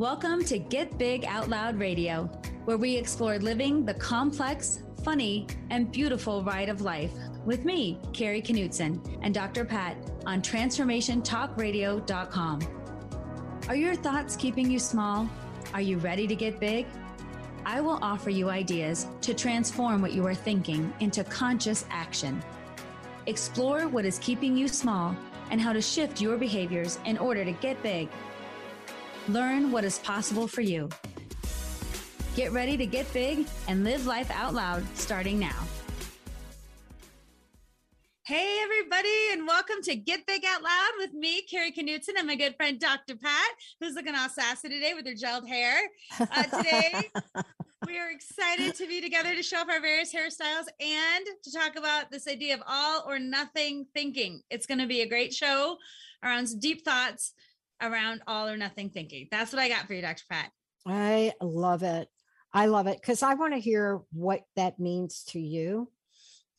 Welcome to Get Big Out Loud Radio, where we explore living the complex, funny, and beautiful ride of life with me, Carrie Knudsen, and Dr. Pat on TransformationTalkRadio.com. Are your thoughts keeping you small? Are you ready to get big? I will offer you ideas to transform what you are thinking into conscious action. Explore what is keeping you small and how to shift your behaviors in order to get big. Learn what is possible for you. Get ready to get big and live life out loud starting now. Hey, everybody, and welcome to Get Big Out Loud with me, Carrie Knudsen, and my good friend Dr. Pat, who's looking all sassy today with her gelled hair. Uh, today, we are excited to be together to show off our various hairstyles and to talk about this idea of all or nothing thinking. It's going to be a great show around some deep thoughts around all or nothing thinking. That's what I got for you, Dr. Pat. I love it. I love it because I want to hear what that means to you.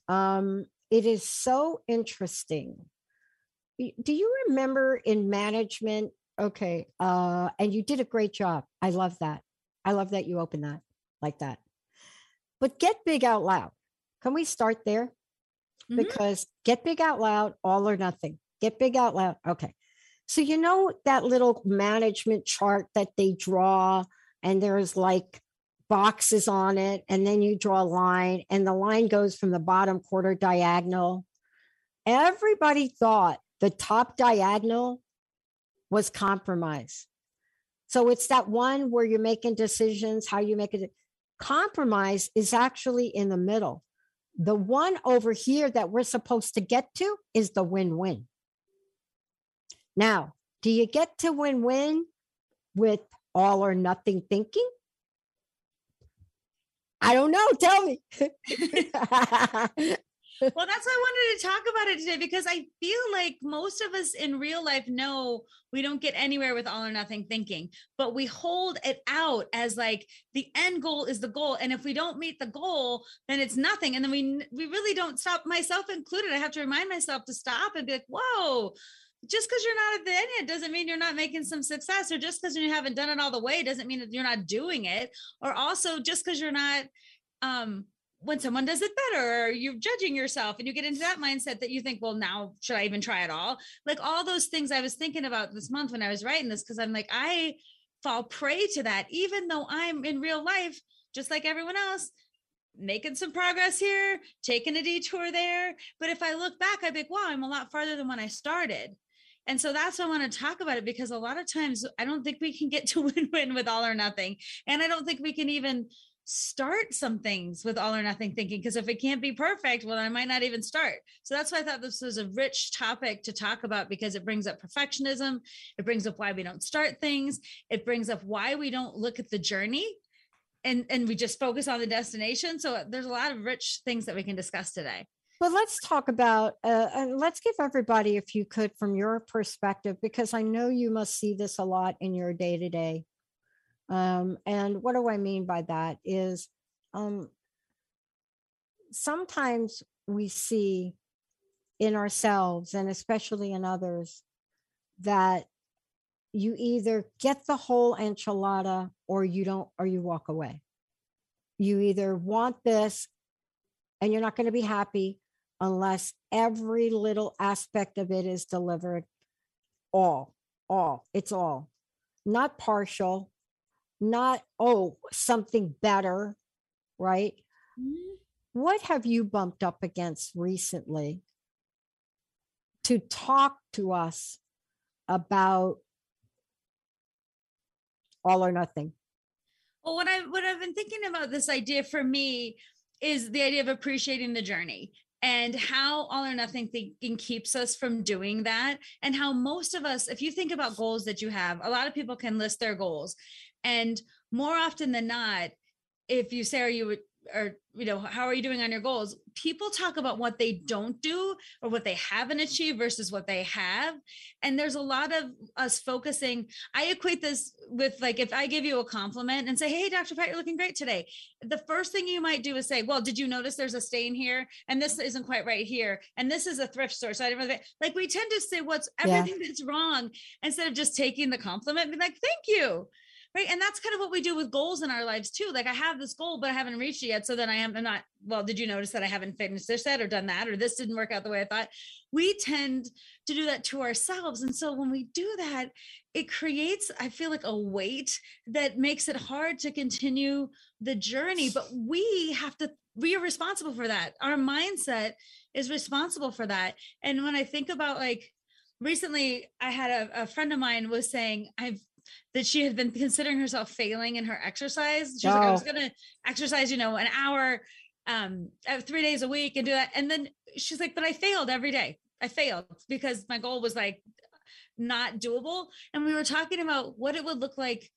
Um, it is so interesting. Do you remember in management? Okay. Uh, and you did a great job. I love that. I love that you opened that like that. But get big out loud. Can we start there? Mm-hmm. Because get big out loud, all or nothing. Get big out loud. Okay. So, you know, that little management chart that they draw, and there's like boxes on it, and then you draw a line, and the line goes from the bottom quarter diagonal. Everybody thought the top diagonal was compromise. So it's that one where you're making decisions, how you make it. Compromise is actually in the middle. The one over here that we're supposed to get to is the win win. Now, do you get to win win with all or nothing thinking? I don't know. Tell me. well, that's why I wanted to talk about it today because I feel like most of us in real life know we don't get anywhere with all or nothing thinking, but we hold it out as like the end goal is the goal. And if we don't meet the goal, then it's nothing. And then we we really don't stop, myself included. I have to remind myself to stop and be like, whoa, just because you're not at the end yet doesn't mean you're not making some success or just because you haven't done it all the way doesn't mean that you're not doing it or also just because you're not um when someone does it better, or you're judging yourself and you get into that mindset that you think, well, now should I even try at all? Like all those things I was thinking about this month when I was writing this, because I'm like, I fall prey to that, even though I'm in real life, just like everyone else, making some progress here, taking a detour there. But if I look back, be like, wow, I'm a lot farther than when I started. And so that's why I want to talk about it because a lot of times I don't think we can get to win win with all or nothing. And I don't think we can even start some things with all or nothing thinking because if it can't be perfect well i might not even start. So that's why i thought this was a rich topic to talk about because it brings up perfectionism it brings up why we don't start things it brings up why we don't look at the journey and and we just focus on the destination. So uh, there's a lot of rich things that we can discuss today but let's talk about uh, and let's give everybody if you could from your perspective because i know you must see this a lot in your day to day and what do I mean by that is um, sometimes we see in ourselves and especially in others that you either get the whole enchilada or you don't or you walk away. You either want this and you're not going to be happy unless every little aspect of it is delivered all all it's all not partial not, oh, something better, right? Mm-hmm. What have you bumped up against recently to talk to us about all or nothing? Well, what I what I've been thinking about this idea for me is the idea of appreciating the journey and how all or nothing thinking keeps us from doing that and how most of us if you think about goals that you have a lot of people can list their goals. And more often than not, if you say, are you or you know how are you doing on your goals? People talk about what they don't do or what they haven't achieved versus what they have. And there's a lot of us focusing. I equate this with like if i give you a compliment and say hey dr pat you're looking great today. The first thing you might do is say well did you notice there's a stain here? And this isn't quite right here. And this is a thrift store so i didn't really like we tend to say what's everything yeah. that's wrong instead of just taking the compliment and be like thank you right and that's kind of what we do with goals in our lives too like i have this goal but i haven't reached it yet so then i am I'm not well did you notice that i haven't finished this yet or done that or this didn't work out the way i thought? We tend to do that to ourselves and so when we do that it creates i feel like a weight that makes it hard to continue the journey but we have to we are responsible for that. Our mindset is responsible for that and when i think about like recently i had a, a friend of mine was saying i've that she had been considering herself failing in her exercise. She's oh. like, I was gonna exercise, you know, an hour, um, uh, three days a week and do that. And then she's like, but I failed every day. I failed because my goal was like not doable. And we were talking about what it would look like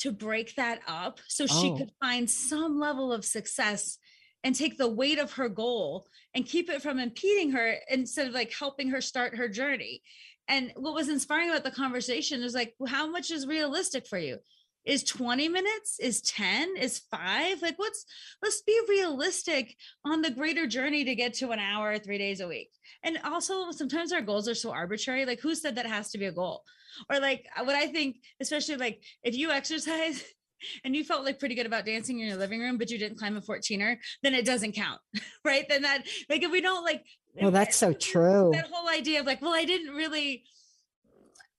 to break that up so oh. she could find some level of success and take the weight of her goal and keep it from impeding her instead of like helping her start her journey. And what was inspiring about the conversation is like, how much is realistic for you? Is 20 minutes? Is 10? Is five? Like, what's, let's be realistic on the greater journey to get to an hour, three days a week. And also, sometimes our goals are so arbitrary. Like, who said that has to be a goal? Or, like, what I think, especially like if you exercise, and you felt like pretty good about dancing in your living room, but you didn't climb a 14er, then it doesn't count, right? Then that, like, if we don't like well, that's so true. That whole idea of like, well, I didn't really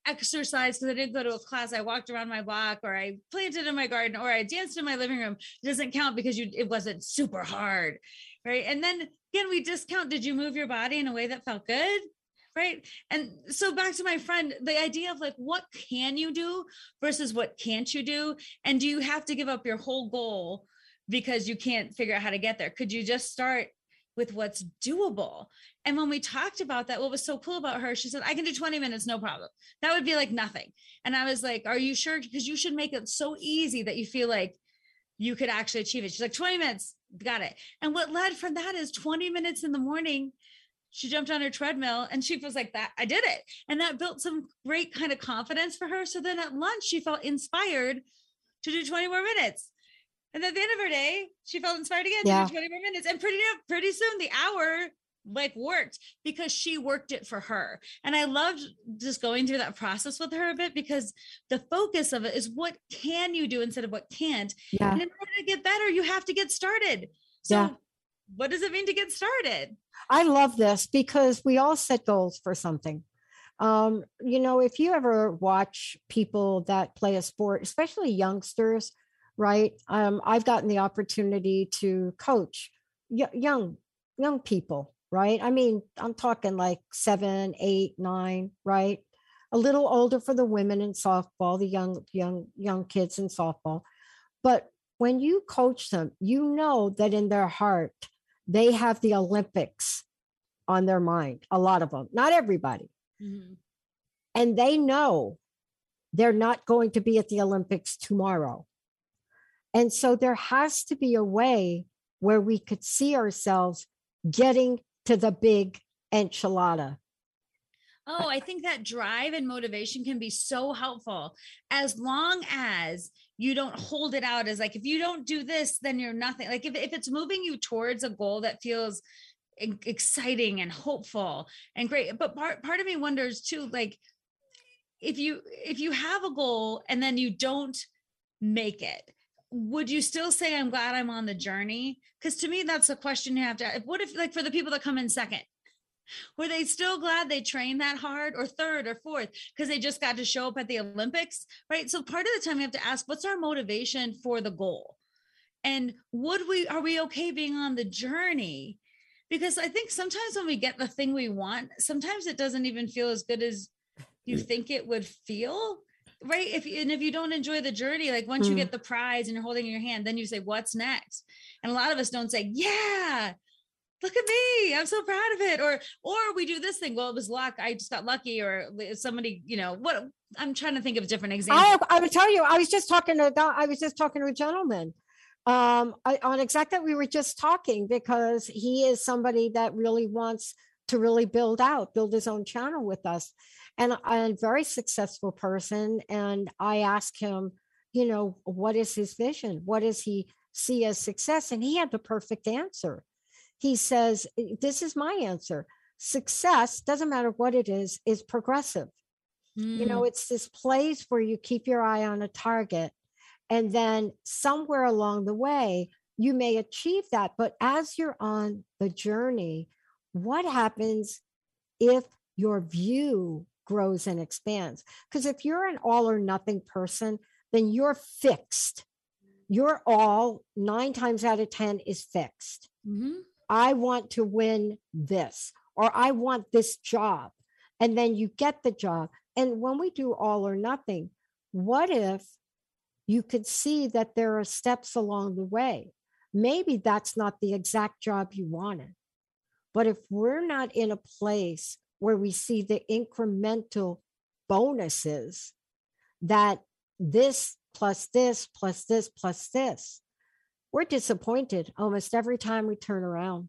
exercise because I didn't go to a class. I walked around my block or I planted in my garden or I danced in my living room. It doesn't count because you it wasn't super hard. Right. And then again, we discount did you move your body in a way that felt good? Right. And so back to my friend, the idea of like what can you do versus what can't you do? And do you have to give up your whole goal because you can't figure out how to get there? Could you just start with what's doable. And when we talked about that, what was so cool about her, she said, I can do 20 minutes, no problem. That would be like nothing. And I was like, Are you sure? Because you should make it so easy that you feel like you could actually achieve it. She's like, 20 minutes, got it. And what led from that is 20 minutes in the morning. She jumped on her treadmill and she was like, That I did it. And that built some great kind of confidence for her. So then at lunch, she felt inspired to do 20 more minutes. And at the end of her day, she felt inspired again yeah. to do 20 more minutes. And pretty pretty soon the hour like worked because she worked it for her. And I loved just going through that process with her a bit because the focus of it is what can you do instead of what can't. Yeah. And in order to get better, you have to get started. So yeah. What does it mean to get started? I love this because we all set goals for something. Um, you know, if you ever watch people that play a sport, especially youngsters, right? Um, I've gotten the opportunity to coach y- young young people, right? I mean, I'm talking like seven, eight, nine, right? A little older for the women in softball, the young young young kids in softball, but when you coach them, you know that in their heart they have the Olympics on their mind. A lot of them, not everybody, mm-hmm. and they know they're not going to be at the Olympics tomorrow and so there has to be a way where we could see ourselves getting to the big enchilada. Oh, I think that drive and motivation can be so helpful as long as you don't hold it out as like, if you don't do this, then you're nothing. Like, if, if it's moving you towards a goal that feels exciting and hopeful and great. But part, part of me wonders too, like, if you if you have a goal and then you don't make it would you still say i'm glad i'm on the journey because to me that's a question you have to what if like for the people that come in second were they still glad they trained that hard or third or fourth because they just got to show up at the olympics right? So part of the time we have to ask what's our motivation for the goal? And would we are we okay being on the journey? Because i think sometimes when we get the thing we want sometimes it doesn't even feel as good as you think it would feel right? If and if you don't enjoy the journey like once mm. you get the prize and you're holding in your hand then you say what's next? And a lot of us don't say yeah look at me i'm so proud of it or or we do this thing well it was luck i just got lucky or somebody you know what i'm trying to think of different examples i, I would tell you i was just talking to i was just talking to a gentleman um I, on exact that we were just talking because he is somebody that really wants to really build out build his own channel with us and a very successful person. And I asked him, you know, what is his vision? What does he see as success? And he had the perfect answer. He says, This is my answer. Success, doesn't matter what it is, is progressive. Mm. You know, mm. it's this place where you keep your eye on a target And then somewhere along the way, you may achieve that. But as you're on the journey, what happens if your view grows and expands? Because if you're an all or nothing person, then you're fixed. Your all nine times out of 10 is fixed. Mm-hmm. I want to win this, or I want this job. And then you get the job. And when we do all or nothing, what if you could see that there are steps along the way? Maybe that's not the exact job you wanted. But if we're not in a place where we see the incremental bonuses that this plus this plus this plus this, we're disappointed almost every time we turn around.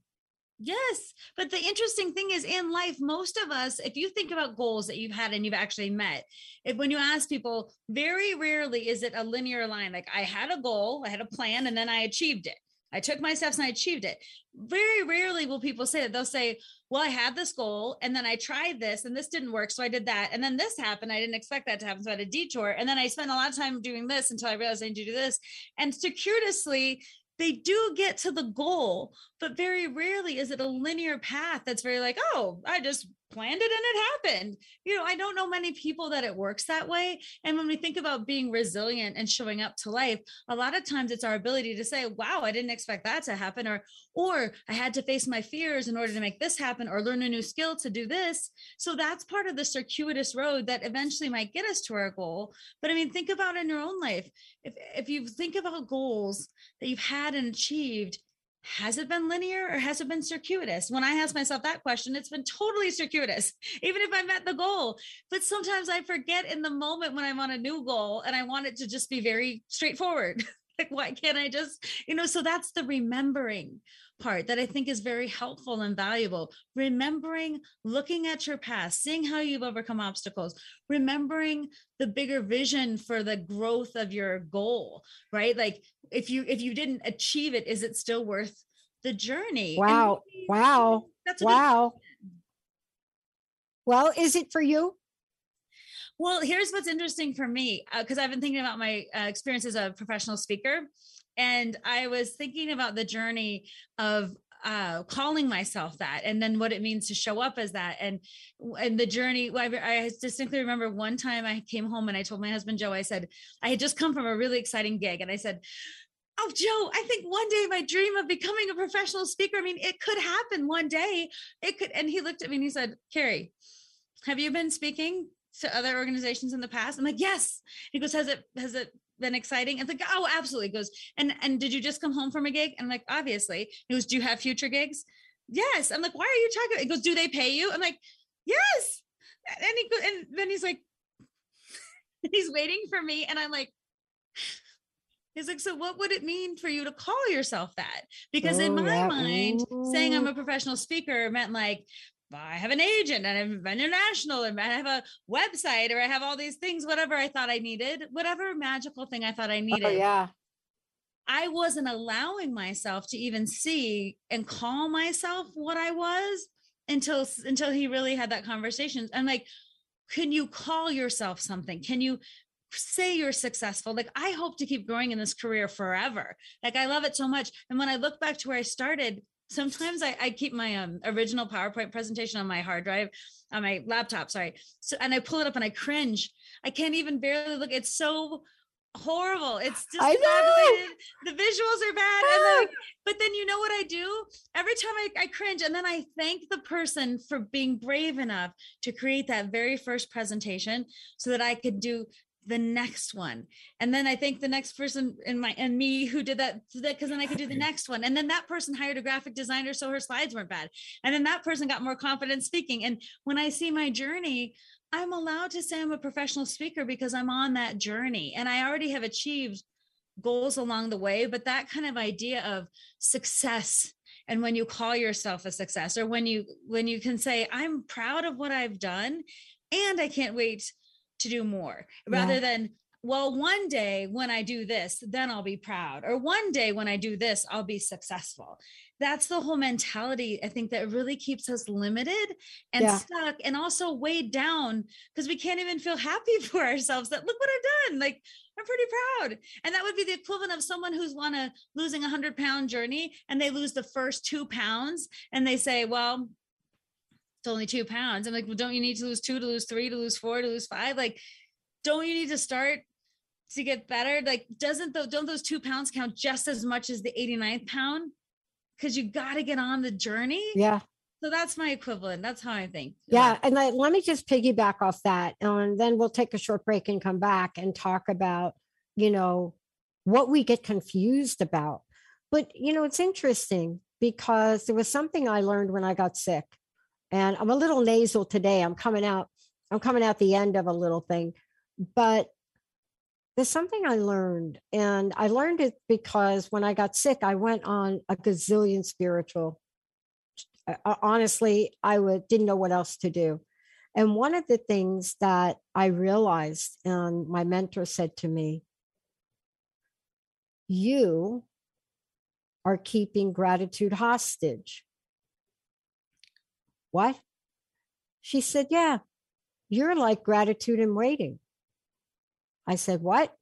Yes. But the interesting thing is in life, most of us, if you think about goals that you've had and you've actually met, if when you ask people, very rarely is it a linear line. Like I had a goal, I had a plan, and then I achieved it. I took my steps and I achieved it. Very rarely will people say that. They'll say, Well, I had this goal and then I tried this and this didn't work. So I did that. And then this happened. I didn't expect that to happen. So I had a detour. And then I spent a lot of time doing this until I realized I need to do this. And circuitously, they do get to the goal, but very rarely is it a linear path that's very like, oh, I just planned it and it happened. You know, I don't know many people that it works that way. And when we think about being resilient and showing up to life, a lot of times it's our ability to say, wow, I didn't expect that to happen or or I had to face my fears in order to make this happen or learn a new skill to do this. So that's part of the circuitous road that eventually might get us to our goal. But I mean, think about in your own life. If if you think about goals that you've had and achieved, has it been linear or has it been circuitous? When I ask myself that question, it's been totally circuitous, even if I met the goal. But sometimes I forget in the moment when I'm on a new goal and I want it to just be very straightforward. like, why can't I just, you know? So that's the remembering part that I think is very helpful and valuable. Remembering, looking at your past, seeing how you've overcome obstacles, remembering the bigger vision for the growth of your goal, right? Like if you if you didn't achieve it, is it still worth the journey? Wow. Maybe, wow. That's wow. Well, is it for you? Well, here's what's interesting for me because uh, I've been thinking about my uh, experience as a professional speaker and i was thinking about the journey of uh, calling myself that and then what it means to show up as that and and the journey I, I distinctly remember one time i came home and i told my husband joe i said i had just come from a really exciting gig and i said oh joe i think one day my dream of becoming a professional speaker i mean it could happen one day. It could and he looked at me and he said carrie have you been speaking to other organizations in the past? I'm like yes. He goes has it has it been exciting? And like, oh, absolutely. He goes, and and did you just come home from a gig? And I'm like, obviously. He goes, do you have future gigs? Yes. I'm like, why are you talking? He goes, do they pay you? I'm like, yes. And he goes, and then he's like, he's waiting for me, and I'm like. He's like, so what would it mean for you to call yourself that? Because oh, in my yeah. mind, saying I'm a professional speaker meant like I have an agent and I'm international and I have a website or I have all these things, whatever I thought I needed, whatever magical thing I thought I oh, needed. Oh, yeah. I wasn't allowing myself to even see and call myself what I was until until he really had that conversation. I'm like, can you call yourself something? Can you say you're successful? Like I hope to keep growing in this career forever. Like I love it so much. And when I look back to where I started, sometimes I, I keep my um, original PowerPoint presentation on my hard drive, on my laptop, sorry. So and I pull it up and I cringe. I can't even barely look. It's so horrible. It's just the visuals are bad. And then, but then you know what I do? Every time I, I cringe and then I thank the person for being brave enough to create that very first presentation so that I could do the next one. And then i think the next person in my and me who did that because then i could do the next one. And then that person hired a graphic designer so her slides weren't bad. And then that person got more confident speaking. And when i see my journey i'm allowed to say i'm a professional speaker because i'm on that journey. And i already have achieved goals along the way but that kind of idea of success and when you call yourself a success or when you when you can say i'm proud of what i've done and i can't wait to do more rather yeah. than well, one day when I do this, then I'll be proud. Or one day when I do this, I'll be successful. That's the whole mentality, I think, that really keeps us limited and yeah. stuck and also weighed down because we can't even feel happy for ourselves that look what I've done. Like, I'm pretty proud. And that would be the equivalent of someone who's on a losing a 100 pound journey and they lose the first two pounds and they say, well, it's only two pounds. I'm like, well, don't you need to lose two to lose three to lose four to lose five? Like, don't you need to start to get better? Like, doesn't the, don't those two pounds count just as much as the 89th pound? Because you got to get on the journey. Yeah. So that's my equivalent. That's how I think. Yeah. And let me just piggyback off that. And then we'll take a short break and come back and talk about, you know, what we get confused about. But, you know, it's interesting because there was something I learned when I got sick. And I'm a little nasal today. I'm coming out, I'm coming out the end of a little thing. But there's something I learned, and I learned it because when I got sick, I went on a gazillion spiritual. Uh, honestly, I would didn't know what else to do. And one of the things that I realized, and my mentor said to me, you are keeping gratitude hostage. What? She said, Yeah, you're like gratitude in waiting. I said, What?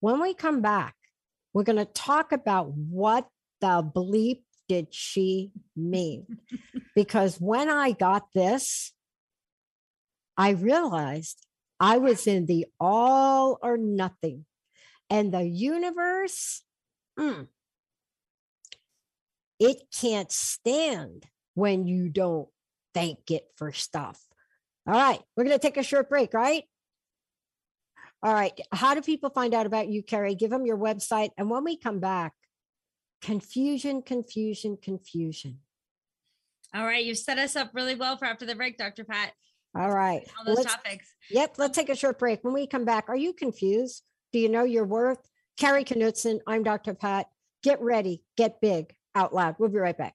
When we come back, we're going to talk about what the bleep did she mean? because when I got this, I realized I was in the all or nothing. And the universe, mm, it can't stand when you don't thank it for stuff. All right, we're going to take a short break, right? All right. How do people find out about you, Carrie? Give them your website. And when we come back, confusion, confusion, confusion. All right. You set us up really well for after the break, Dr. Pat. All right. All those let's, topics. Yep. Let's take a short break. When we come back, are you confused? Do you know your worth? Carrie Knudsen. I'm Dr. Pat. Get ready. Get big out loud. We'll be right back.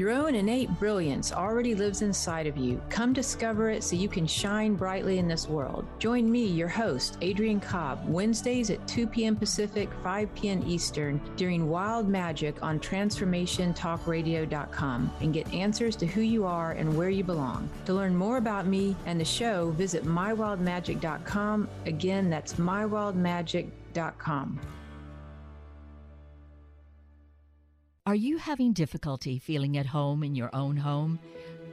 Your own innate brilliance already lives inside of you. Come discover it so you can shine brightly in this world. Join me, your host, Adrian Cobb, Wednesdays at 2 p.m. Pacific, 5 p.m. Eastern during Wild Magic on TransformationTalkRadio.com and get answers to who you are and where you belong. To learn more about me and the show, visit MyWildMagic.com. Again, that's MyWildMagic.com. Are you having difficulty feeling at home in your own home?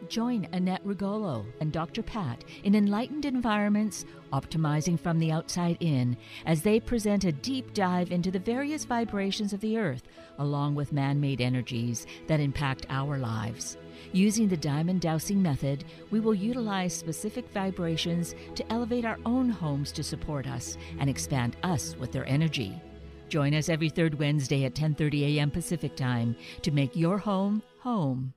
Join Annette Rigolo and Dr. Pat in Enlightened Environments, Optimizing from the Outside In, as they present a deep dive into the various vibrations of the Earth, along with man made energies that impact our lives. Using the diamond dowsing method, we will utilize specific vibrations to elevate our own homes to support us and expand us with their energy. Join us every third Wednesday at 10:30 a.m. Pacific Time to make your home home.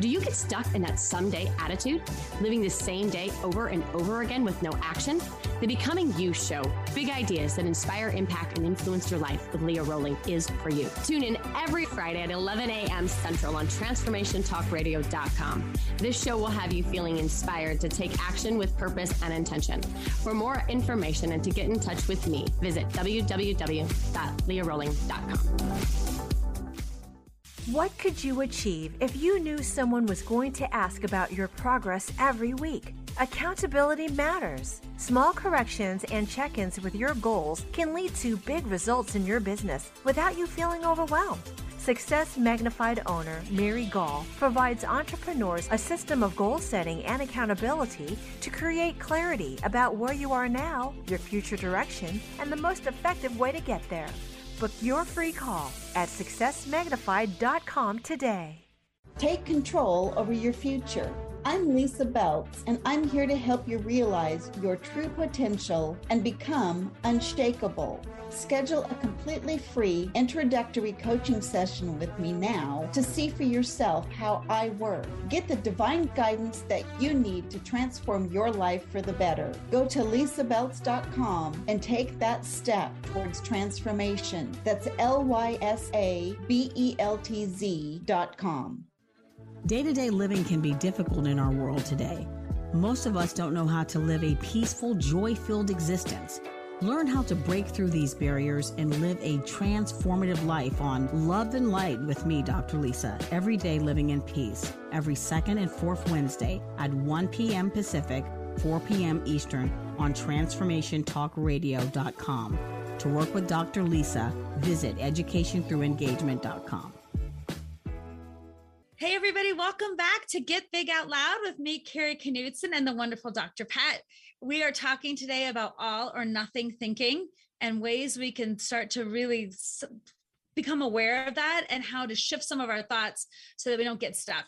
Do you get stuck in that someday attitude, living the same day over and over again with no action? The Becoming You show, big ideas that inspire, impact, and influence your life with Leah Rolling is for you. Tune in every Friday at 11 a.m. Central on TransformationTalkRadio.com. This show will have you feeling inspired to take action with purpose and intention. For more information and to get in touch with me, visit www.leahrolling.com. What could you achieve if you knew someone was going to ask about your progress every week? Accountability matters. Small corrections and check ins with your goals can lead to big results in your business without you feeling overwhelmed. Success Magnified owner Mary Gall provides entrepreneurs a system of goal setting and accountability to create clarity about where you are now, your future direction, and the most effective way to get there. Book your free call at successmagnified.com today. Take control over your future. I'm Lysa Beltz, and I'm here to help you realize your true potential and become unshakable. Schedule a completely free introductory coaching session with me now to see for yourself how I work. Get the divine guidance that you need to transform your life for the better. Go to lysabeltz.com and take that step towards transformation. That's L Y S A B E L T Z.com. Day to day living can be difficult in our world today. Most of us don't know how to live a peaceful, joy filled existence. Learn how to break through these barriers and live a transformative life on Love and Light with me, Dr. Lisa, every day living in peace, every second and fourth Wednesday at 1 p.m. Pacific, 4 p.m. Eastern on transformationtalkradio.com. To work with Dr. Lisa, visit educationthroughengagement.com. Hey, everybody, welcome back to Get Big Out Loud with me, Carrie Knudsen, and the wonderful Dr. Pat. We are talking today about all or nothing thinking and ways we can start to really become aware of that and how to shift some of our thoughts so that we don't get stuck.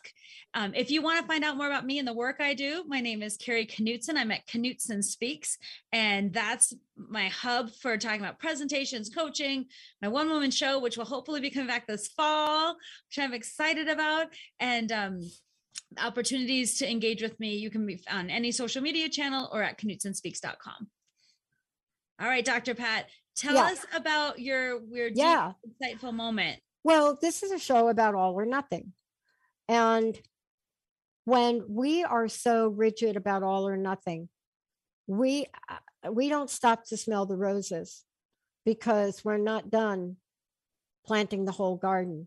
Um, if you want to find out more about me and the work I do, my name is Carrie Knudsen. I'm at Knudsen Speaks, and that's my hub for talking about presentations, coaching, my one woman show, which will hopefully be coming back this fall, which I'm excited about. And um, opportunities to engage with me, you can be on any social media channel or at knudsenspeaks.com. All right, Dr. Pat, tell yeah. us about your weird, yeah. insightful moment. Well, this is a show about all or nothing. And when we are so rigid about all or nothing, we uh, we don't stop to smell the roses because we're not done planting the whole garden.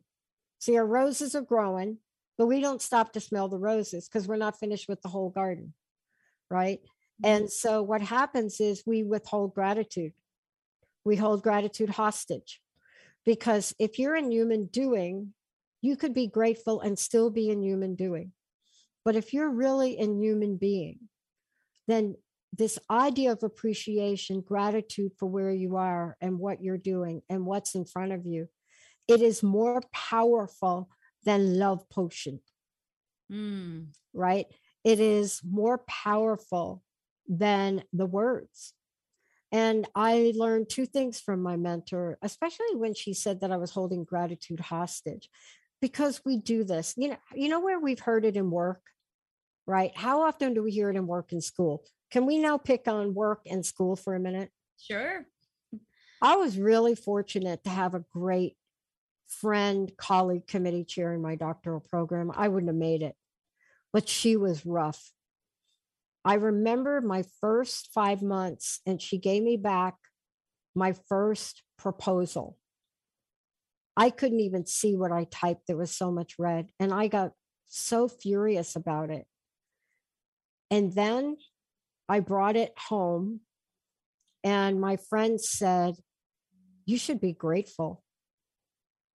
See, our roses are growing, but we don't stop to smell the roses because we're not finished with the whole garden. Right. And so what happens is we withhold gratitude. We hold gratitude hostage because if you're in human doing, you could be grateful and still be in human doing. But if you're really in human being, then this idea of appreciation, gratitude for where you are and what you're doing and what's in front of you, it is more powerful than love potion. Mm. Right? It is more powerful than the words. And I learned two things from my mentor, especially when she said that I was holding gratitude hostage, because we do this. You know, you know where we've heard it in work, right? How often do we hear it in work and school? Can we now pick on work and school for a minute? Sure. I was really fortunate to have a great friend, colleague, committee chair in my doctoral program. I wouldn't have made it, but she was rough. I remember my first five months, and she gave me back my first proposal. I couldn't even see what I typed. There was so much red, and I got so furious about it. And then I brought it home, and my friend said, You should be grateful.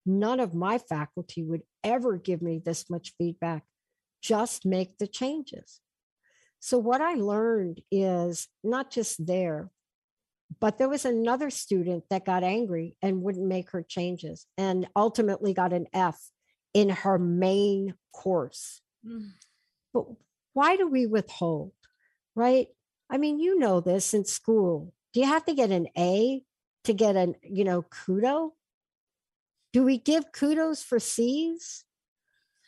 None of my faculty would ever give me this much feedback. Just make the changes. So, what I learned is not just there, but there was another student that got angry and wouldn't make her changes and ultimately got an F in her main course. Mm. But why do we withhold? Right? I mean, you know this in school. Do you have to get an A to get an, you know, kudo? Do we give kudos for C's?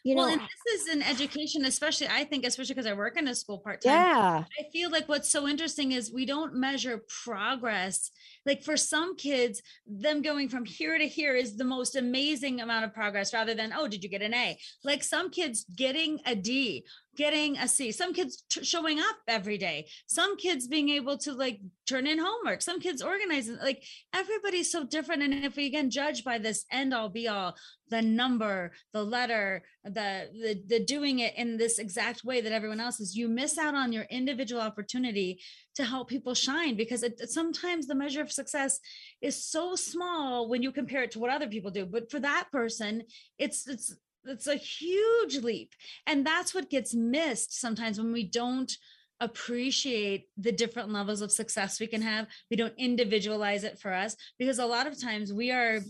You know well, and this is in education especially i think especially because i work in a school part-time. Yeah. I feel like what's so interesting is we don't measure progress. Like for some kids them going from here to here is the most amazing amount of progress rather than oh did you get an a? Like some kids getting a d getting a C, some kids t- showing up every day, some kids being able to like turn in homework, some kids organizing. Like everybody's so different. And if we again judge by this end all be all, the number, the letter, the, the the doing it in this exact way that everyone else is, you miss out on your individual opportunity to help people shine because it, sometimes the measure of success is so small when you compare it to what other people do. But for that person, it's it's it's a huge leap. And that's what gets missed sometimes when we don't appreciate the different levels of success we can have. We don't individualize it for us because a lot of times we are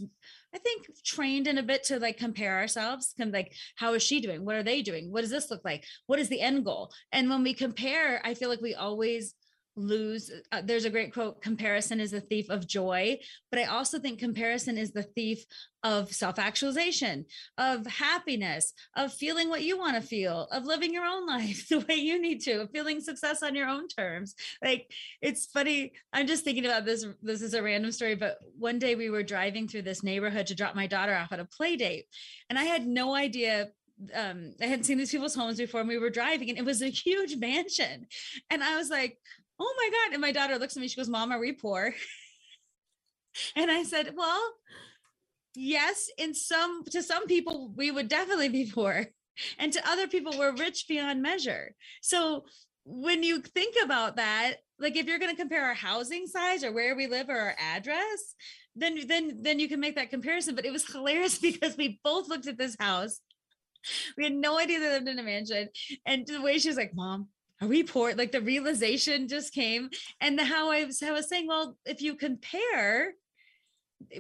i think trained in a bit to like compare ourselves of like how is she doing? What are they doing? What does this look like? What is the end goal? And when we compare i feel like we always lose uh, there's a great quote comparison is a thief of joy but i also think comparison is the thief of self-actualization of happiness of feeling what you want to feel of living your own life the way you need to of feeling success on your own terms like it's funny i'm just thinking about this this is a random story but one day we were driving through this neighborhood to drop my daughter off at a play date and i had no idea um, I hadn't seen these people's homes before and we were driving and it was a huge mansion. And I was like, oh my God. And my daughter looks at me, she goes, Mom, are we poor? and I said, Well, yes, in some to some people, we would definitely be poor. And to other people, we're rich beyond measure. So when you think about that, like if you're going to compare our housing size or where we live or our address, then then then you can make that comparison. But it was hilarious because we both looked at this house. We had no idea they lived in a mansion. And the way she was like, Mom, are we poor? Like the realization just came. And how I was, I was saying, well, if you compare,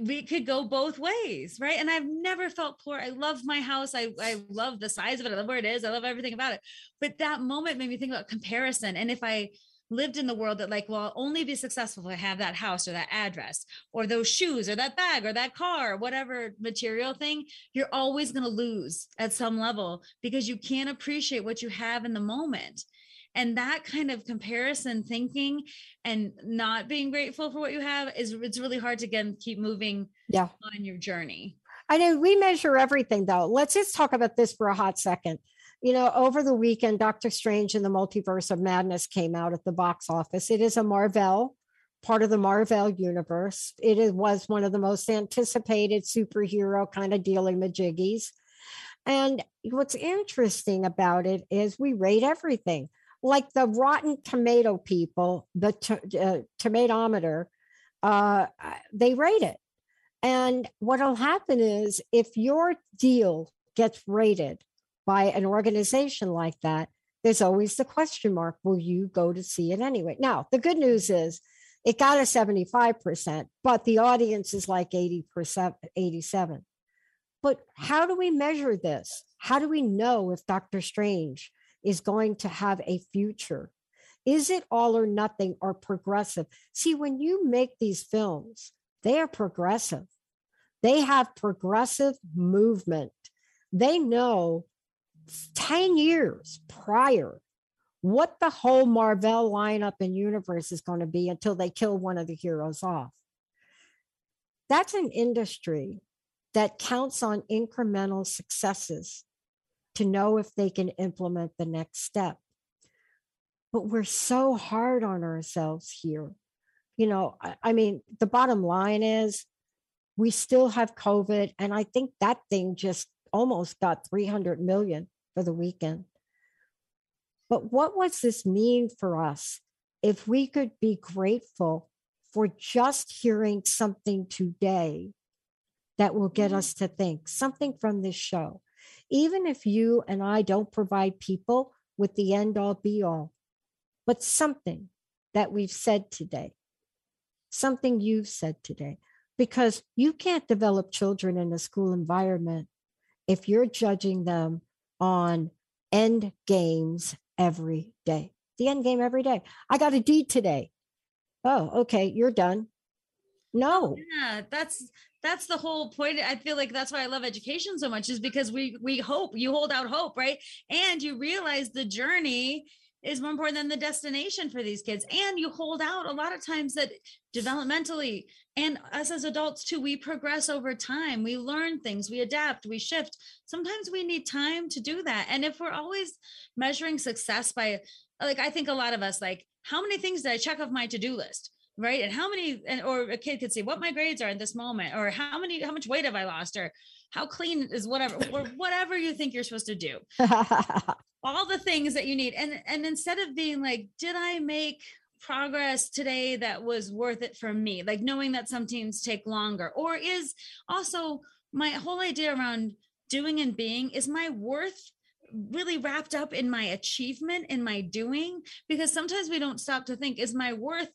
we could go both ways, right? And I've never felt poor. I love my house. I, I love the size of it. I love where it is. I love everything about it. But that moment made me think about comparison. And if I lived in the world that like, well, I'll only be successful if I have that house or that address or those shoes or that bag or that car, or whatever material thing, you're always going to lose at some level because you can't appreciate what you have in the moment and that kind of comparison thinking and not being grateful for what you have is it's really hard to again keep moving yeah. on your journey. I know we measure everything though. Let's just talk about this for a hot second. You know over the weekend doctor strange and the multiverse of madness came out at the box office. It is a marvel part of the marvel universe. It is, was one of the most anticipated superhero kind of dealing majiggies. And what's interesting about it is we rate everything like the rotten tomato people, the t- uh, tomatometer, uh, they rate it. And what'll happen is if your deal gets rated by an organization like that, there's always the question mark will you go to see it anyway? Now, the good news is it got a 75%, but the audience is like 80%, 87. But how do we measure this? How do we know if Doctor Strange is going to have a future? Is it all or nothing or progressive? See, when you make these films, they are progressive. They have progressive movement. They know 10 years prior what the whole Marvel lineup and universe is going to be until they kill one of the heroes off. That's an industry that counts on incremental successes to know if they can implement the next step. But we're so hard on ourselves here. You know, I, I mean, the bottom line is we still have COVID. And I think that thing just almost got 300 million for the weekend. But what does this mean for us if we could be grateful for just hearing something today that will get mm-hmm. us to think, something from this show? Even if you and I don't provide people with the end all be all, but something that we've said today, something you've said today, because you can't develop children in a school environment if you're judging them on end games every day. The end game every day. I got a D today. Oh, okay, you're done. No. Yeah, that's that's the whole point i feel like that's why i love education so much is because we we hope you hold out hope right and you realize the journey is more important than the destination for these kids. And you hold out a lot of times that developmentally and us as adults too, we progress over time. We learn things, we adapt, we shift. Sometimes we need time to do that. And if we're always measuring success by, like, I think a lot of us, like, how many things did I check off my to do list? Right. And how many, and or a kid could say what my grades are in this moment, or how many, how much weight have I lost, or how clean is whatever, or whatever you think you're supposed to do. all the things that you need and and instead of being like did i make progress today that was worth it for me like knowing that some teams take longer or is also my whole idea around doing and being is my worth really wrapped up in my achievement in my doing because sometimes we don't stop to think is my worth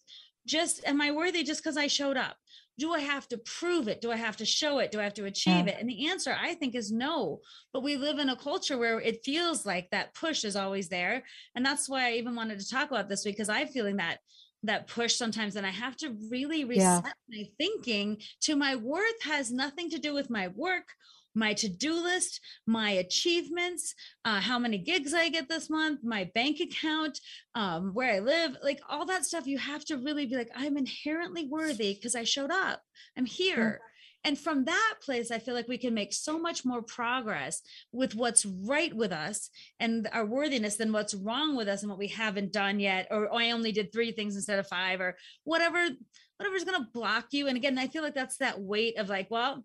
just am i worthy just because i showed up do I have to prove it? Do I have to show it? Do I have to achieve yeah. it? And the answer I think is no. But we live in a culture where it feels like that push is always there. And that's why I even wanted to talk about this because I'm feeling that that push sometimes and I have to really reset yeah. my thinking to my worth has nothing to do with my work my to-do list my achievements uh, how many gigs i get this month my bank account um, where i live like all that stuff you have to really be like i'm inherently worthy because i showed up. I'm here and from that place i feel like we can make so much more progress with what's right with us and our worthiness than what's wrong with us and what we haven't done yet or oh, i only did three things instead of five or whatever whatever's going to block you. And again, I feel like that's that weight of like, well,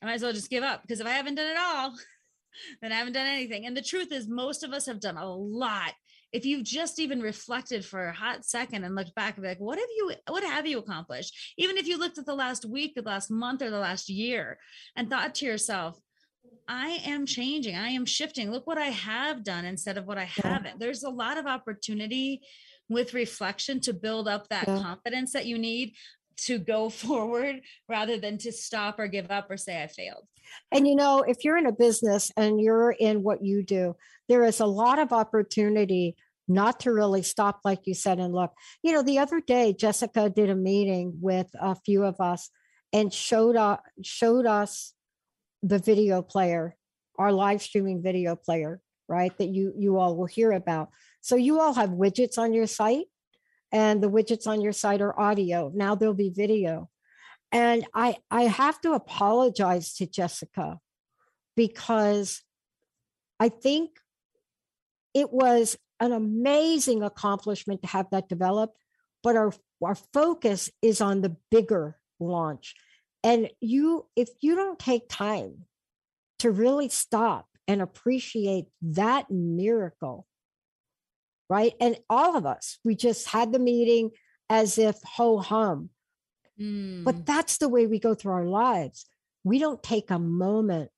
I might as well just give up because if I haven't done it all, then I haven't done anything. And the truth is, most of us have done a lot. If you've just even reflected for a hot second and looked back and be like, what have you, what have you accomplished? Even if you looked at the last week, the last month, or the last year and thought to yourself, I am changing. I am shifting. Look what I have done instead of what I haven't. There's a lot of opportunity with reflection to build up that yeah. confidence that you need to go forward rather than to stop or give up or say I failed. And you know, if you're in a business and you're in what you do, there is a lot of opportunity not to really stop, like you said, and look. You know, the other day, Jessica did a meeting with a few of us and showed uh, showed us the video player, our live streaming video player, right? That you you all will hear about. So you all have widgets on your site and the widgets on your site are audio. Now there'll be video. And I I have to apologize to Jessica because I think it was an amazing accomplishment to have that developed, but our our focus is on the bigger launch. And you if you don't take time to really stop and appreciate that miracle right? And all of us, we just had the meeting as if ho hum. Mm. But that's the way we go through our lives. We don't take a moment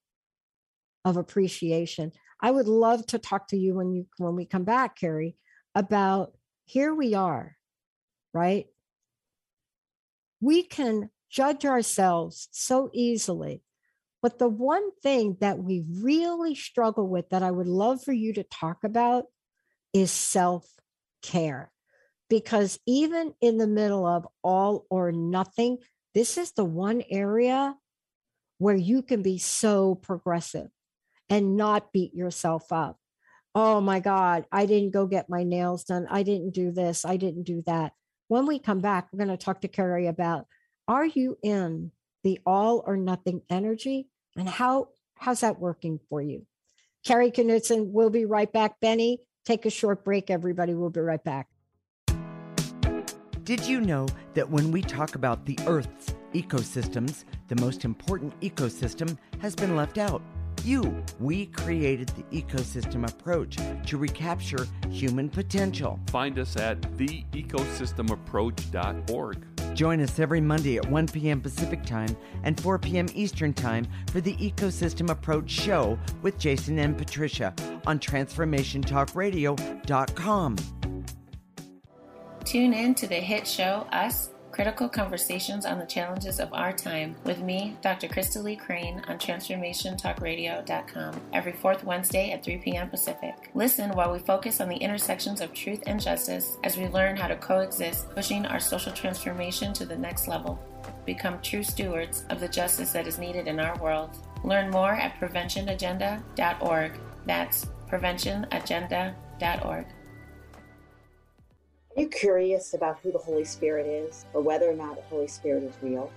of appreciation. I would love to talk to you when you when we come back, Carrie, about here we are, right? We can judge ourselves so easily. But the one thing that we really struggle with that I would love for you to talk about is self care. Because even in the middle of all or nothing, this is the one area where you can be so progressive and not beat yourself up. Oh my God, I didn't go get my nails done. I didn't do this. I didn't do that. When we come back, we're going to talk to Carrie about are you in the all or nothing energy and how how's that working for you? Carrie Knudsen, we'll be right back. Benny, Take a short break, everybody. We'll be right back. Did you know that when we talk about the Earth's ecosystems, the most important ecosystem has been left out? You. We created the ecosystem approach to recapture human potential. Find us at theecosystemapproach.org. Join us every Monday at 1 p.m. Pacific Time and 4 p.m. Eastern Time for the Ecosystem Approach Show with Jason and Patricia on TransformationTalkRadio.com. Tune in to the hit show Us Critical Conversations on the Challenges of Our Time with me, Dr. Krista Lee Crane, on TransformationTalkRadio.com every fourth Wednesday at 3 p.m. Pacific. Listen while we focus on the intersections of truth and justice as we learn how to coexist, pushing our social transformation to the next level. Become true stewards of the justice that is needed in our world. Learn more at preventionagenda.org. That's preventionagenda.org. Are you curious about who the Holy Spirit is or whether or not the Holy Spirit is real?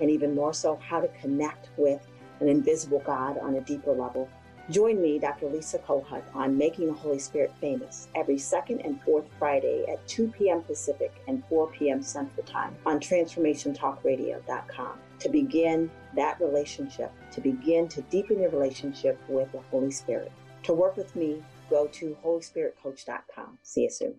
And even more so, how to connect with an invisible God on a deeper level? Join me, Dr. Lisa Kohut, on Making the Holy Spirit Famous every second and fourth Friday at 2 p.m. Pacific and 4 p.m. Central Time on TransformationTalkRadio.com to begin that relationship, to begin to deepen your relationship with the Holy Spirit. To work with me, go to HolySpiritCoach.com. See you soon.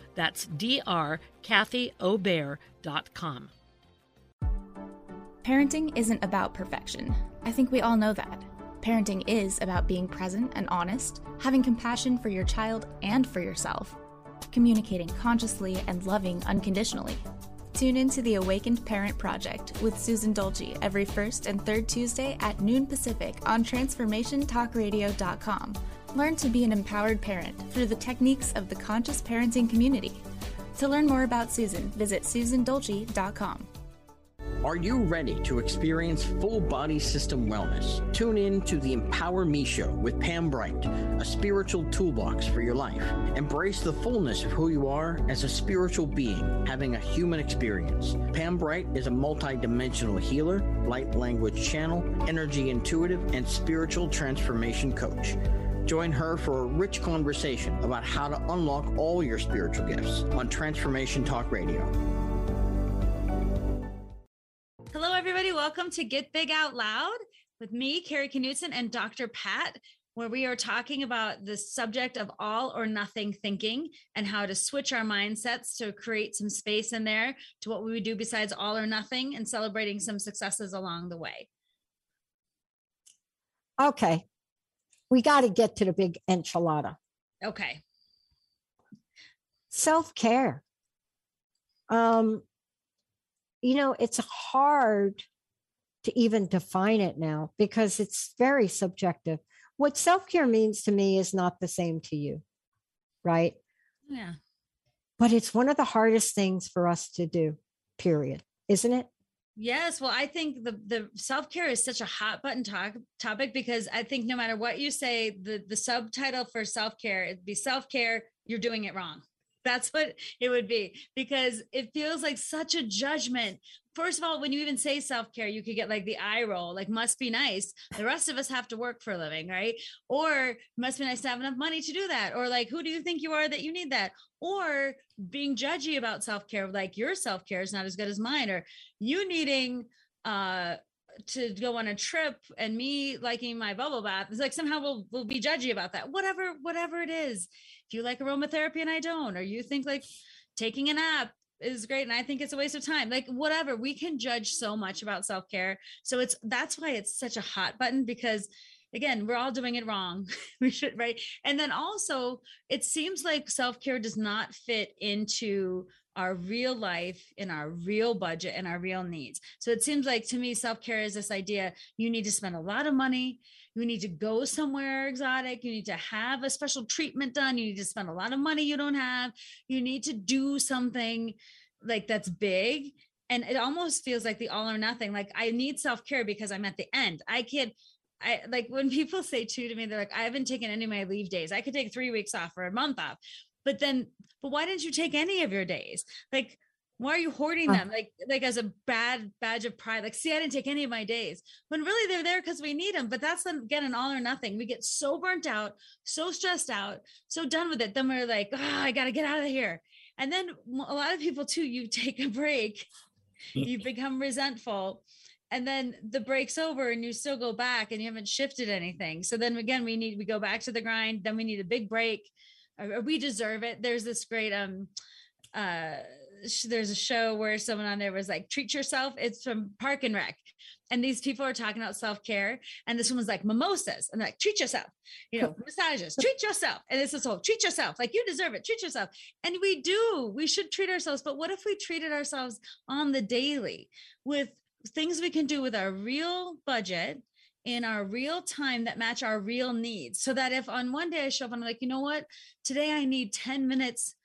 That's drkathyobear.com. Parenting isn't about perfection. I think we all know that. Parenting is about being present and honest, having compassion for your child and for yourself, communicating consciously and loving unconditionally. Tune in to the Awakened Parent Project with Susan Dolce every first and third Tuesday at noon Pacific on TransformationTalkRadio.com. Learn to be an empowered parent through the techniques of the conscious parenting community. To learn more about Susan, visit SusanDolce.com. Are you ready to experience full body system wellness? Tune in to the Empower Me Show with Pam Bright, a spiritual toolbox for your life. Embrace the fullness of who you are as a spiritual being having a human experience. Pam Bright is a multidimensional healer, light language channel, energy intuitive, and spiritual transformation coach. Join her for a rich conversation about how to unlock all your spiritual gifts on Transformation Talk Radio. Hello, everybody. Welcome to Get Big Out Loud with me, Carrie Knutson, and Dr. Pat, where we are talking about the subject of all or nothing thinking and how to switch our mindsets to create some space in there to what we would do besides all or nothing and celebrating some successes along the way. Okay. We got to get to the big enchilada. Okay. Self care. Um, you know, it's hard to even define it now because it's very subjective. What self care means to me is not the same to you, right? Yeah. But it's one of the hardest things for us to do, period, isn't it? Yes, well, I think the the self care is such a hot button talk, topic because I think no matter what you say, the the subtitle for self care it'd be self care. You're doing it wrong. That's what it would be because it feels like such a judgment. First of all, when you even say self care, you could get like the eye roll, like must be nice. The rest of us have to work for a living, right? Or must be nice to have enough money to do that. Or like, who do you think you are that you need that? Or being judgy about self care, like your self care is not as good as mine, or you needing, uh, to go on a trip and me liking my bubble bath it's like somehow we'll we'll be judgy about that whatever whatever it is if you like aromatherapy and I don't, or you think like taking a nap is great and I think it's a waste of time. Like whatever, we can judge so much about self-care. So it's that's why it's such a hot button because again, we're all doing it wrong. we should right. And then also it seems like self-care does not fit into our real life in our real budget and our real needs. So it seems like to me self-care is this idea you need to spend a lot of money, you need to go somewhere exotic, you need to have a special treatment done, you need to spend a lot of money you don't have, you need to do something like that's big and it almost feels like the all or nothing like I need self-care because I'm at the end. I can't I like when people say too to me, they're like, I haven't taken any of my leave days. I could take three weeks off or a month off. But then, but why didn't you take any of your days? Like, why are you hoarding them? Like, like as a bad badge of pride. Like, see, I didn't take any of my days. When really they're there because we need them. But that's again an all or nothing. We get so burnt out, so stressed out, so done with it. Then we're like, oh, I got to get out of here. And then a lot of people too, you take a break, mm. you become resentful and then the break's over and you still go back and you haven't shifted anything so then again we need we go back to the grind then we need a big break we deserve it there's this great um uh sh- there's a show where someone on there was like, treat yourself. It's from Park and Rec. And these people are talking about self care. And this one was like, mimosas. And like, treat yourself, you know, massages, treat yourself. And this is whole, treat yourself. Like, you deserve it. Treat yourself. And we do, we should treat ourselves. But what if we treated ourselves on the daily with things we can do with our real budget? In our real time that match our real needs. So that if on one day I show up and I'm like, you know what, today I need 10 minutes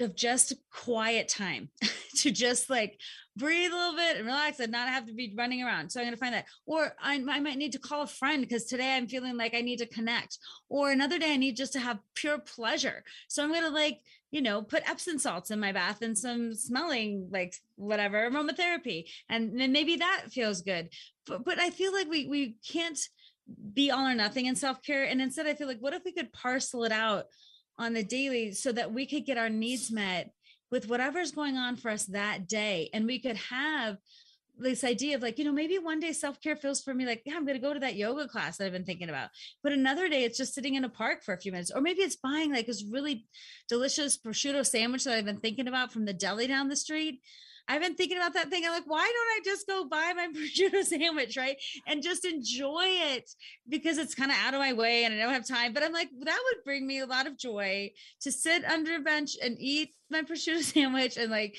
of just quiet time to just like breathe a little bit and relax and not have to be running around. So I'm going to find that. Or I, I might need to call a friend because today I'm feeling like I need to connect. Or another day I need just to have pure pleasure. So I'm going to like, you know, put Epsom salts in my bath and some smelling like whatever aromatherapy. And then maybe that feels good. But, but I feel like we, we can't be all or nothing in self-care. And instead I feel like, what if we could parcel it out on the daily so that we could get our needs met with whatever's going on for us that day. And we could have this idea of like you know maybe one day self-care feels for me like yeah i'm going to go to that yoga class that i've been thinking about. But another day it's just sitting in a park for a few minutes. Or maybe it's buying like this really delicious prosciutto sandwich that i've been thinking about from the deli down the street I've been thinking about that thing. I'm like, why don't I just go buy my prosciutto sandwich, right? And just enjoy it because it's kind of out of my way and I don't have time. But I'm like, that would bring me a lot of joy to sit under a bench and eat my prosciutto sandwich and like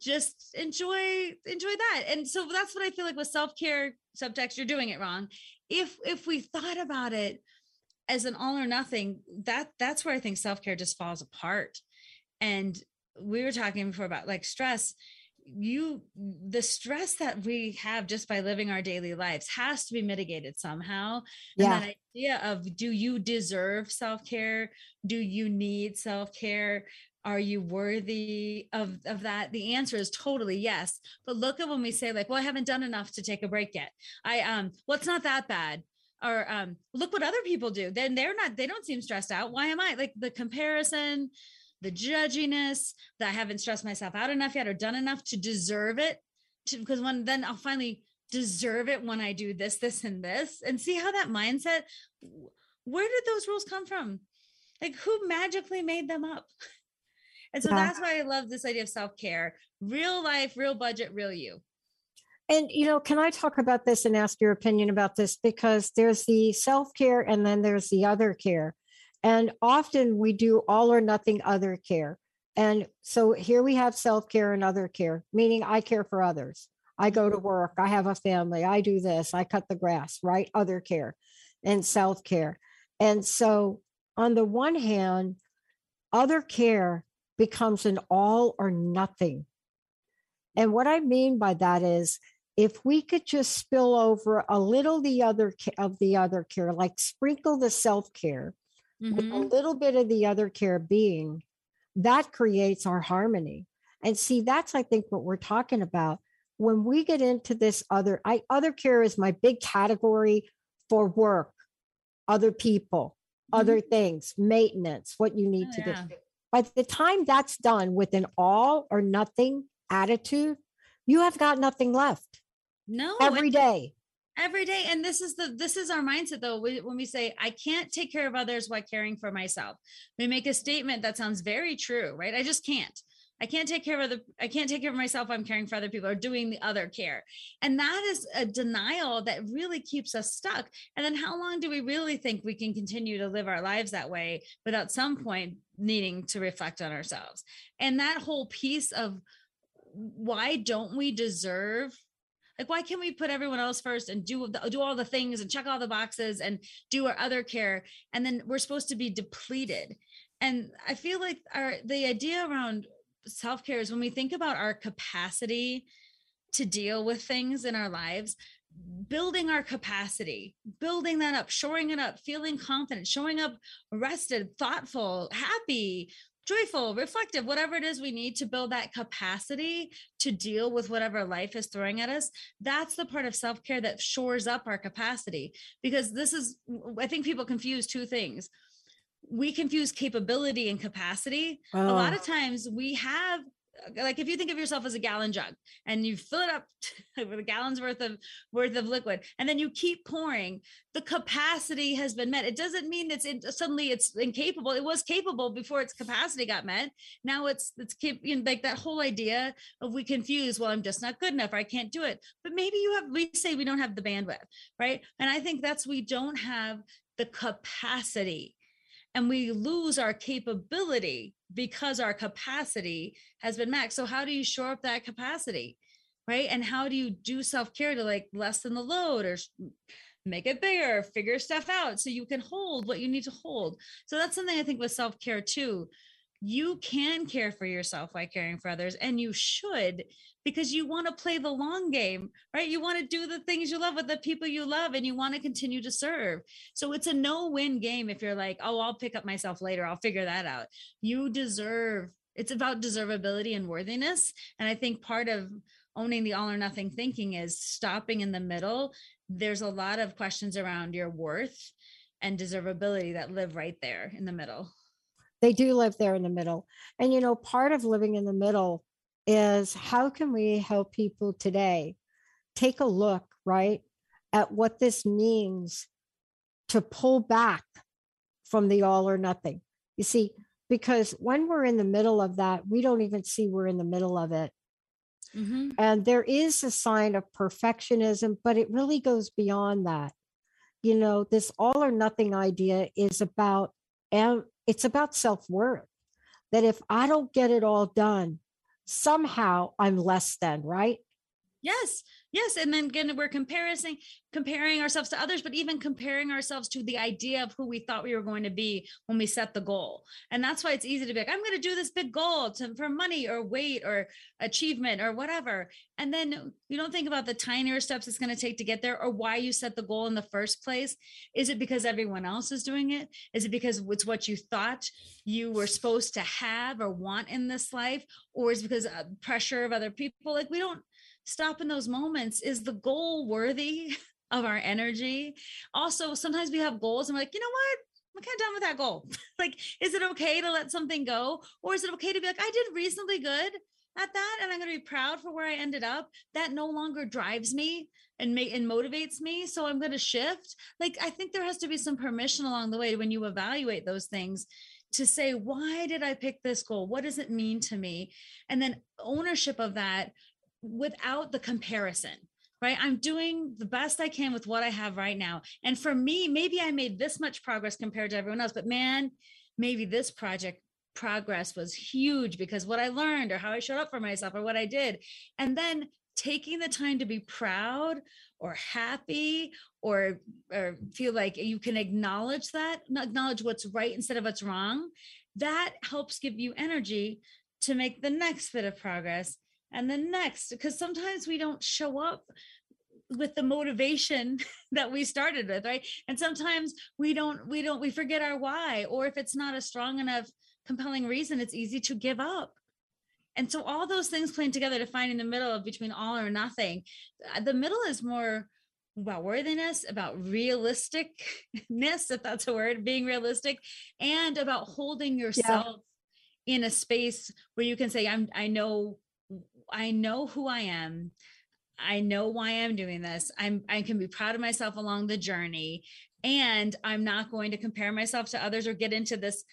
just enjoy enjoy that. And so that's what I feel like with self-care subtext, you're doing it wrong. If if we thought about it as an all or nothing, that that's where I think self-care just falls apart. And we were talking before about like stress you the stress that we have just by living our daily lives has to be mitigated somehow and Yeah. that idea of do you deserve self-care? Do you need self-care? Are you worthy of of that? The answer is totally yes but look at when we say like well i haven't done enough to take a break yet. I um well it's not that bad or um look what other people do. Then they're not they don't seem stressed out. Why am i? Like the comparison the judginess that I haven't stressed myself out enough yet or done enough to deserve it. To, because when then I'll finally deserve it when I do this, this, and this, and see how that mindset. Where did those rules come from? Like who magically made them up? And so Yeah. that's why I love this idea of self care, real life, real budget, real you. And, you know, can I talk about this and ask your opinion about this? Because there's the self care and then there's the other care. And often we do all or nothing other care. And so here we have self care and other care, meaning I care for others. I go to work, I have a family, I do this, I cut the grass, right? Other care and self care. And so, on the one hand, other care becomes an all or nothing. And what I mean by that is if we could just spill over a little the other of the other care, like sprinkle the self-care with a mm-hmm. little bit of the other care being, that creates our harmony. And see, that's I think what we're talking about. When we get into this other, I other care is my big category for work, other people, mm-hmm. other things, maintenance, what you need Oh, to yeah. do. By the time that's done with an all or nothing attitude, you have got nothing left No, every day. Every day and this is the this is our mindset though. We, when we say i can't take care of others while caring for myself we make a statement that sounds very true right? I just can't. I can't take care of other i can't take care of myself i'm caring for other people or doing the other care. And that is a denial that really keeps us stuck. And then how long do we really think we can continue to live our lives that way without some point needing to reflect on ourselves? And that whole piece of why don't we deserve like why can't we put everyone else first and do the, do all the things and check all the boxes and do our other care? And then we're supposed to be depleted. And i feel like our the idea around self-care is when we think about our capacity to deal with things in our lives building our capacity building that up shoring it up feeling confident showing up rested thoughtful happy joyful, reflective, whatever it is we need to build that capacity to deal with whatever life is throwing at us. That's the part of self care that shores up our capacity. Because this is, I think people confuse two things. We confuse capability and capacity. A lot Oh. of times we have like if you think of yourself as a gallon jug and you fill it up with a gallon's worth of worth of liquid and then you keep pouring the capacity has been met. It doesn't mean it's in, suddenly it's incapable. It was capable before its capacity got met. Now it's it's keep you know, like that whole idea of we confuse well i'm just not good enough or i can't do it. But maybe you have we say we don't have the bandwidth right? And i think that's we don't have the capacity and we lose our capability because our capacity has been maxed. So how do you shore up that capacity? Right. And how do you do self-care to like lessen the load or make it bigger, figure stuff out so you can hold what you need to hold. So that's something I think with self-care too. You can care for yourself by caring for others, and you should because you want to play the long game, right? You want to do the things you love with the people you love and you want to continue to serve. So it's a no win game if you're like, oh, I'll pick up myself later, I'll figure that out. You deserve it's about deservability and worthiness. And I think part of owning the all or nothing thinking is stopping in the middle. There's a lot of questions around your worth and deservability that live right there in the middle. They do live there in the middle. And, you know, part of living in the middle is how can we help people today take a look, right, at what this means to pull back from the all or nothing. You see, because when we're in the middle of that, we don't even see we're in the middle of it. Mm-hmm. And there is a sign of perfectionism, but it really goes beyond that. You know, this all or nothing idea is about, and it's about self worth. That if I don't get it all done, somehow I'm less than, right? Yes. Yes. And then again, we're comparing comparing ourselves to others, but even comparing ourselves to the idea of who we thought we were going to be when we set the goal. And that's why it's easy to be like, I'm going to do this big goal to, for money or weight or achievement or whatever. And then you don't think about the tinier steps it's going to take to get there or why you set the goal in the first place. Is it because everyone else is doing it? Is it because it's what you thought you were supposed to have or want in this life? Or is it because of pressure of other people? Like we don't stop in those moments. Is the goal worthy? of our energy. Also, sometimes we have goals and we're like, you know what? I'm kind of done with that goal. like, is it okay to let something go? Or is it okay to be like, I did reasonably good at that and I'm going to be proud for where I ended up? That no longer drives me and make and motivates me. So I'm going to shift. Like, I think there has to be some permission along the way when you evaluate those things to say, why did I pick this goal? What does it mean to me? And then ownership of that without the comparison right? I'm doing the best I can with what I have right now. And for me, maybe I made this much progress compared to everyone else, but man, maybe this project progress was huge because what I learned or how I showed up for myself or what I did. And then taking the time to be proud or happy or or feel like you can acknowledge that acknowledge what's right instead of what's wrong that helps give you energy to make the next bit of progress and then next because sometimes we don't show up with the motivation that we started with right and sometimes we don't we don't we forget our why or if it's not a strong enough compelling reason it's easy to give up and so all those things playing together to find in the middle of between all or nothing uh, the middle is more about worthiness about realisticness if that's a word being realistic and about holding yourself yeah. in a space where you can say i'm i know I know who I am. I know why I'm doing this. I'm I can be proud of myself along the journey and I'm not going to compare myself to others or get into this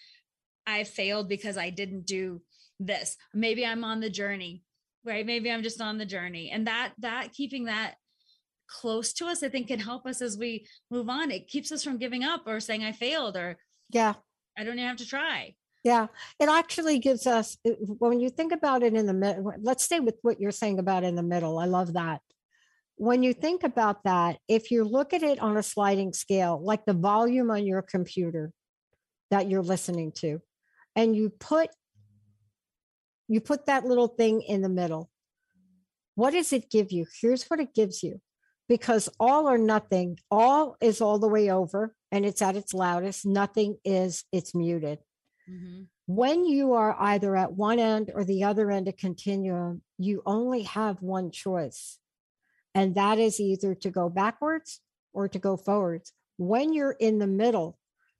I failed because I didn't do this. Maybe I'm on the journey, right? Maybe I'm just on the journey. And that that keeping that close to us I think can help us as we move on. It keeps us from giving up or saying I failed or yeah. I don't even have to try. Yeah, it actually gives us, when you think about it in the middle, let's stay with what you're saying about in the middle. I love that. When you think about that, if you look at it on a sliding scale, like the volume on your computer that you're listening to, and you put you put that little thing in the middle. What does it give you? Here's what it gives you. Because all or nothing, all is all the way over and it's at its loudest. Nothing is, it's muted. Mm-hmm. When you are either at one end or the other end of continuum, you only have one choice. And that is either to go backwards or to go forwards. When you're in the middle,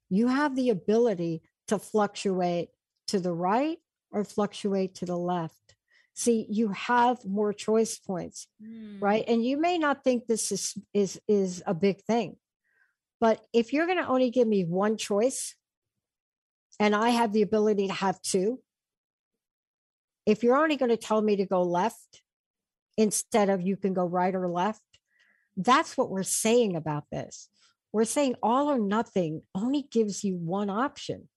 you have the ability to fluctuate to the right or fluctuate to the left. See, you have more choice points, Mm. right? And you may not think this is is is a big thing. But if you're going to only give me one choice and I have the ability to have two, if you're only going to tell me to go left instead of you can go right or left, that's what we're saying about this. We're saying all or nothing only gives you one option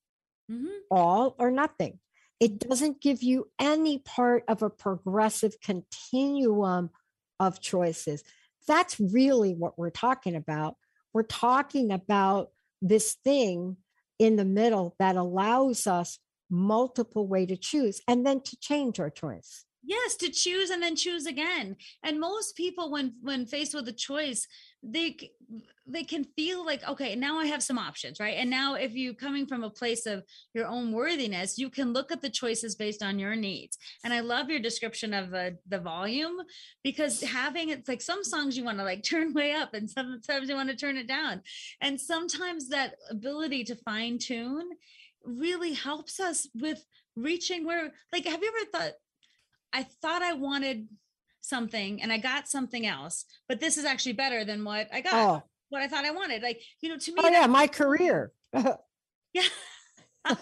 Mhm. all or nothing. It doesn't give you any part of a progressive continuum of choices. That's really what we're talking about. We're talking about this thing in the middle that allows us multiple way to choose and then to change our choice. yes to choose and then choose again and most people when when faced with a choice they they can feel like okay now i have some options right? And now if you coming from a place of your own worthiness you can look at the choices based on your needs. And i love your description of the the volume because having it's like some songs you want to like turn way up and sometimes you want to turn it down. And sometimes that ability to fine tune really helps us with reaching where like have you ever thought I thought I wanted something and I got something else, but this is actually better than what I got, Oh. what I thought I wanted. Like, you know, to me, Oh yeah, my career. yeah.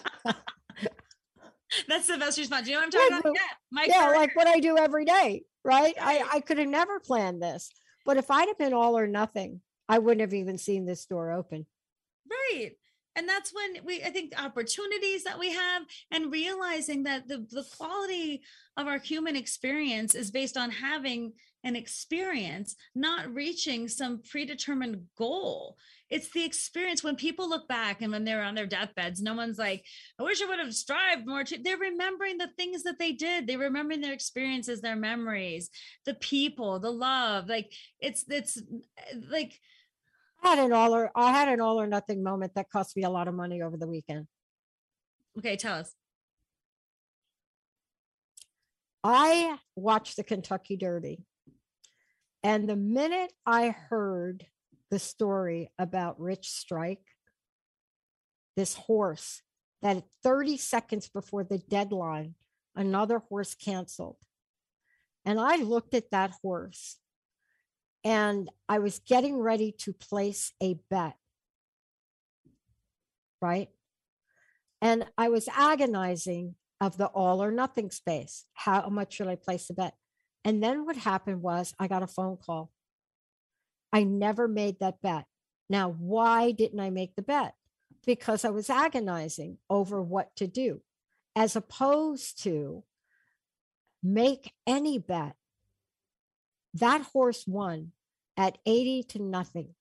That's the best response. You know what I'm talking Yeah, about? Yeah. My yeah, career. like what I do every day, right? I, I could have never planned this. But if I'd have been all or nothing, I wouldn't have even seen this door open. right and that's when we i think the opportunities that we have and realizing that the the quality of our human experience is based on having an experience not reaching some predetermined goal. It's the experience when people look back and when they're on their deathbeds no one's like i wish i would have strived more to they're remembering the things that they did. They're remembering their experiences their memories the people the love like it's it's like had an all or I had an all or nothing moment that cost me a lot of money over the weekend. okay tell us I watched the Kentucky Derby. And the minute I heard the story about Rich Strike, this horse that 30 seconds before the deadline, another horse canceled. And I looked at that horse and I was getting ready to place a bet. Right. And I was agonizing of the all or nothing space. How much should I place a bet? And then what happened was I got a phone call. I never made that bet. Now, why didn't I make the bet? Because I was agonizing over what to do, as opposed to make any bet. That horse won at 80 to nothing.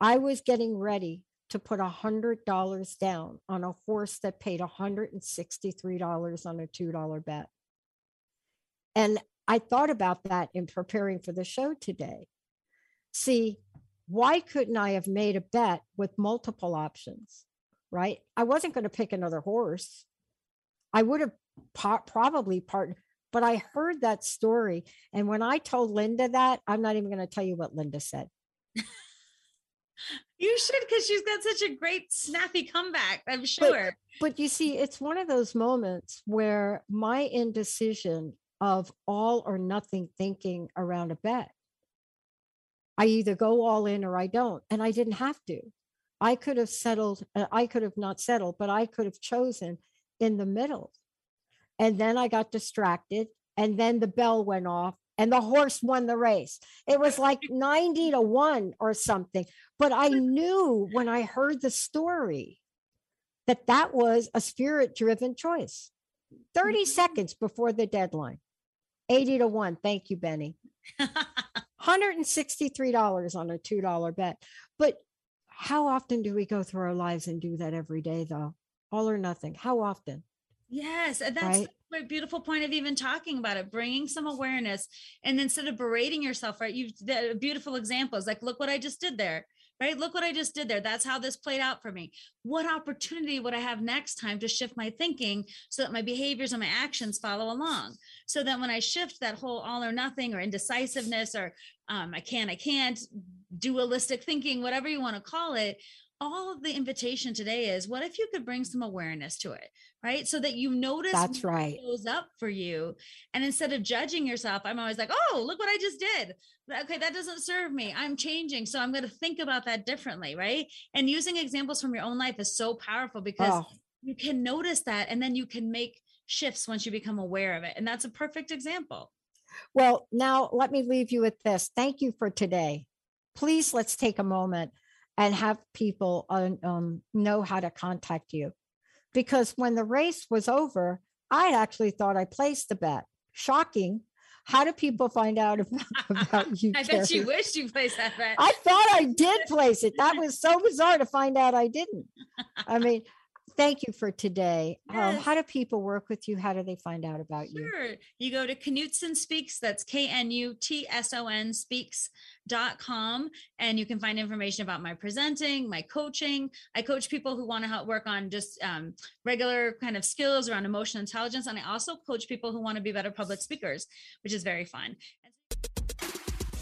I was getting ready to put a hundred dollars down on a horse that paid $163 on a $2 bet. And I thought about that in preparing for the show today. See, why couldn't I have made a bet with multiple options? Right? I wasn't going to pick another horse. I would have po- probably part, but I heard that story. And when I told Linda that, I'm not even going to tell you what Linda said. You should because she's got such a great snappy comeback, I'm sure. But you see, it's one of those moments where my indecision of all or nothing thinking around a bet. I either go all in or I don't. And I didn't have to. I could have settled, uh, I could have not settled, but I could have chosen in the middle. And then I got distracted. And then the bell went off and the horse won the race. It was like 90 to 1 or something. But I knew when I heard the story that that was a spirit driven choice. 30 mm-hmm. seconds before the deadline. 80 to 1. Thank you, Benny. $163 on a $2 bet. But how often do we go through our lives and do that every day, though? All or nothing. How often? Yes, and that's Right. the beautiful point of even talking about it, bringing some awareness, and instead of berating yourself, right? You the beautiful examples, like look what I just did there, right? Look what I just did there. That's how this played out for me. What opportunity would I have next time to shift my thinking so that my behaviors and my actions follow along? So that when I shift that whole all or nothing or indecisiveness or um, I can't, I can't, dualistic thinking, whatever you want to call it, all of the invitation today is what if you could bring some awareness to it, right? So that you notice That's right. shows up for you. And instead of judging yourself, I'm always like, oh, look what I just did. Okay, that doesn't serve me. I'm changing. So I'm going to think about that differently, right? And using examples from your own life is so powerful because Oh. you can notice that and then you can make shifts once you become aware of it. And that's a perfect example. Well, now let me leave you with this. Thank you for today. Please let's take a moment and have people um, um, know how to contact you. Because when the race was over, I actually thought I placed a bet. Shocking. How do people find out about, about you? I bet you Carrie? wish you placed that bet. I thought I did place it. That was so bizarre to find out I didn't. I mean, thank you for today. Um, how do people work with you? How do they find out about you? Sure. You go to Knutson Speaks, that's K N U T S O N speaks.com, and you can find information about my presenting, my coaching. I coach people who want to help work on just um, regular kind of skills around emotional intelligence. And I also coach people who want to be better public speakers, which is very fun.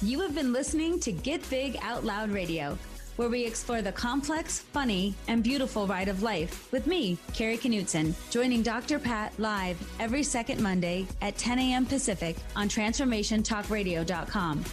You have been listening to Get Big Out Loud Radio, where we explore the complex, funny, and beautiful ride of life with me, Carrie Knutson, joining Dr. Pat live every second Monday at 10 a.m. Pacific on TransformationTalkRadio.com.